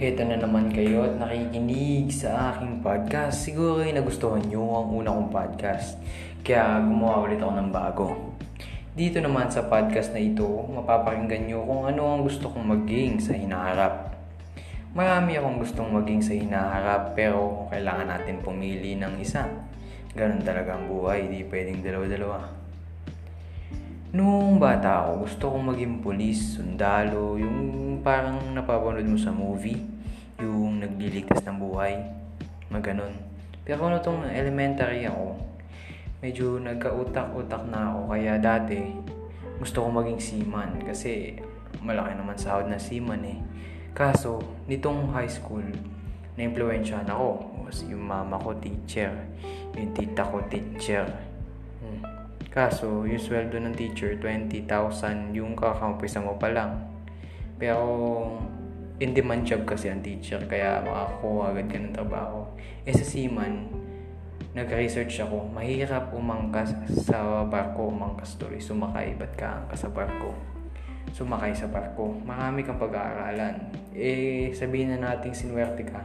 Heto na naman kayo at nakikinig sa aking podcast. Siguro ay nagustuhan nyo ang una kong podcast. Kaya gumawa ulit ako ng bago. Dito naman sa podcast na ito, mapapakinggan nyo kung ano ang gusto kong maging sa hinaharap. Marami akong gustong maging sa hinaharap pero kailangan natin pumili ng isa. Ganun talaga ang buhay, di pwedeng dalawa-dalawa. Noong bata ako, gusto kong maging pulis, sundalo, yung parang napapanood mo sa movie, yung nagliligtas ng buhay, maganon. Pero ano tong elementary ako, medyo nagka-utak-utak na ako, kaya dati gusto kong maging seaman kasi malaki naman sahod na seaman eh. Kaso, nitong high school, na-impluensyahan ako. Yung mama ko teacher, yung tita ko teacher, Kaso, yung sweldo ng teacher, 20,000 yung kakampisa mo pa lang. Pero, in demand job kasi ang teacher, kaya makakuha agad ka ng trabaho. Eh sa seaman, nag-research ako, mahirap umangkas sa barko, umangkas tuloy, sumakay, ba't ka angkas sa barko? Sumakay sa barko, marami kang pag-aaralan. Eh, sabihin na natin sinwerte ka,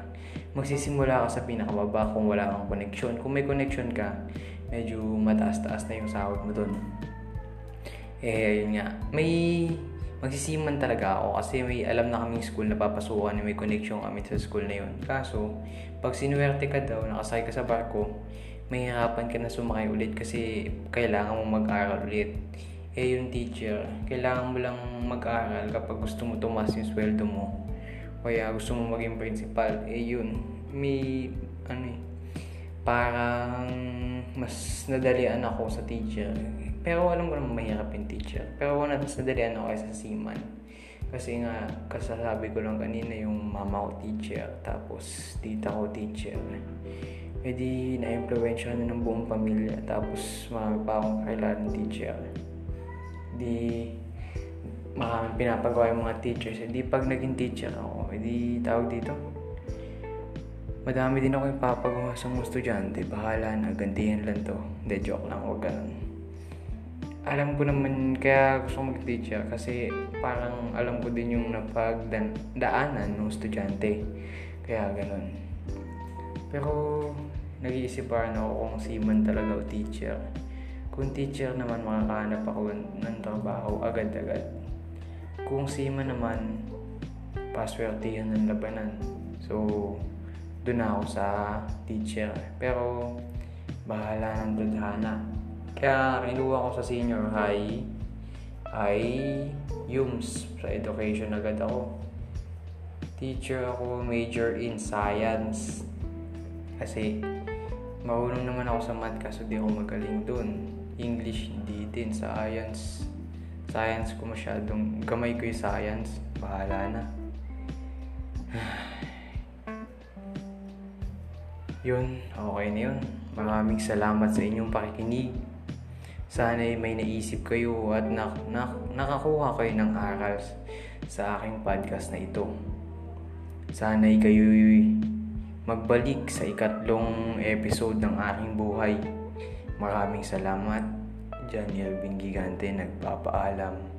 magsisimula ka sa pinakababa kung wala kang connection. Kung may connection ka, medyo mataas-taas na yung sahod mo doon. Eh, ayun nga. May magsisiman talaga ako kasi may alam na kaming school na papasukan may connection kami sa school na yun. Kaso, pag sinuwerte ka daw, nakasakay ka sa barko, may hirapan ka na sumakay ulit kasi kailangan mo mag-aral ulit. Eh, yung teacher, kailangan mo lang mag-aral kapag gusto mo tumas yung sweldo mo. Kaya gusto mo maging principal, eh yun, may, ano eh, parang mas nadalian ako sa teacher. Pero alam ko naman mahirap yung teacher. Pero una, mas nadalian ako sa seaman. Kasi nga, kasasabi ko lang kanina yung mama ko teacher, tapos tita ko teacher. E di, na-influensya na ng buong pamilya, tapos marami pa akong kailangan ng teacher. Di, maraming pinapagawa yung mga teachers. E di, pag naging teacher ako, e di, tawag dito, Madami din ako ipapagawa sa mga estudyante. Bahala na, gantihan lang to. Hindi, joke lang, huwag ganun. Alam ko naman, kaya gusto ko mag-teacher kasi parang alam ko din yung napagdaanan ng estudyante. Kaya ganun. Pero nag-iisip pa ako kung seaman talaga o teacher. Kung teacher naman, makakahanap ako ng trabaho agad-agad. Kung seaman naman, paswertihan ng labanan. So, doon ako sa teacher. Pero, bahala ng tadhana. Kaya, kinuha ko sa senior high ay YUMS sa education agad ako. Teacher ako, major in science. Kasi, marunong naman ako sa math kaso di ako magaling doon. English hindi din, science. Science ko masyadong, gamay ko yung science. Bahala na. Yun, okay na yun. Maraming salamat sa inyong pakikinig. Sana may naisip kayo at na, na, nakakuha kayo ng aral sa aking podcast na ito. Sana kayo magbalik sa ikatlong episode ng aking buhay. Maraming salamat. Janiel Bingigante nagpapaalam.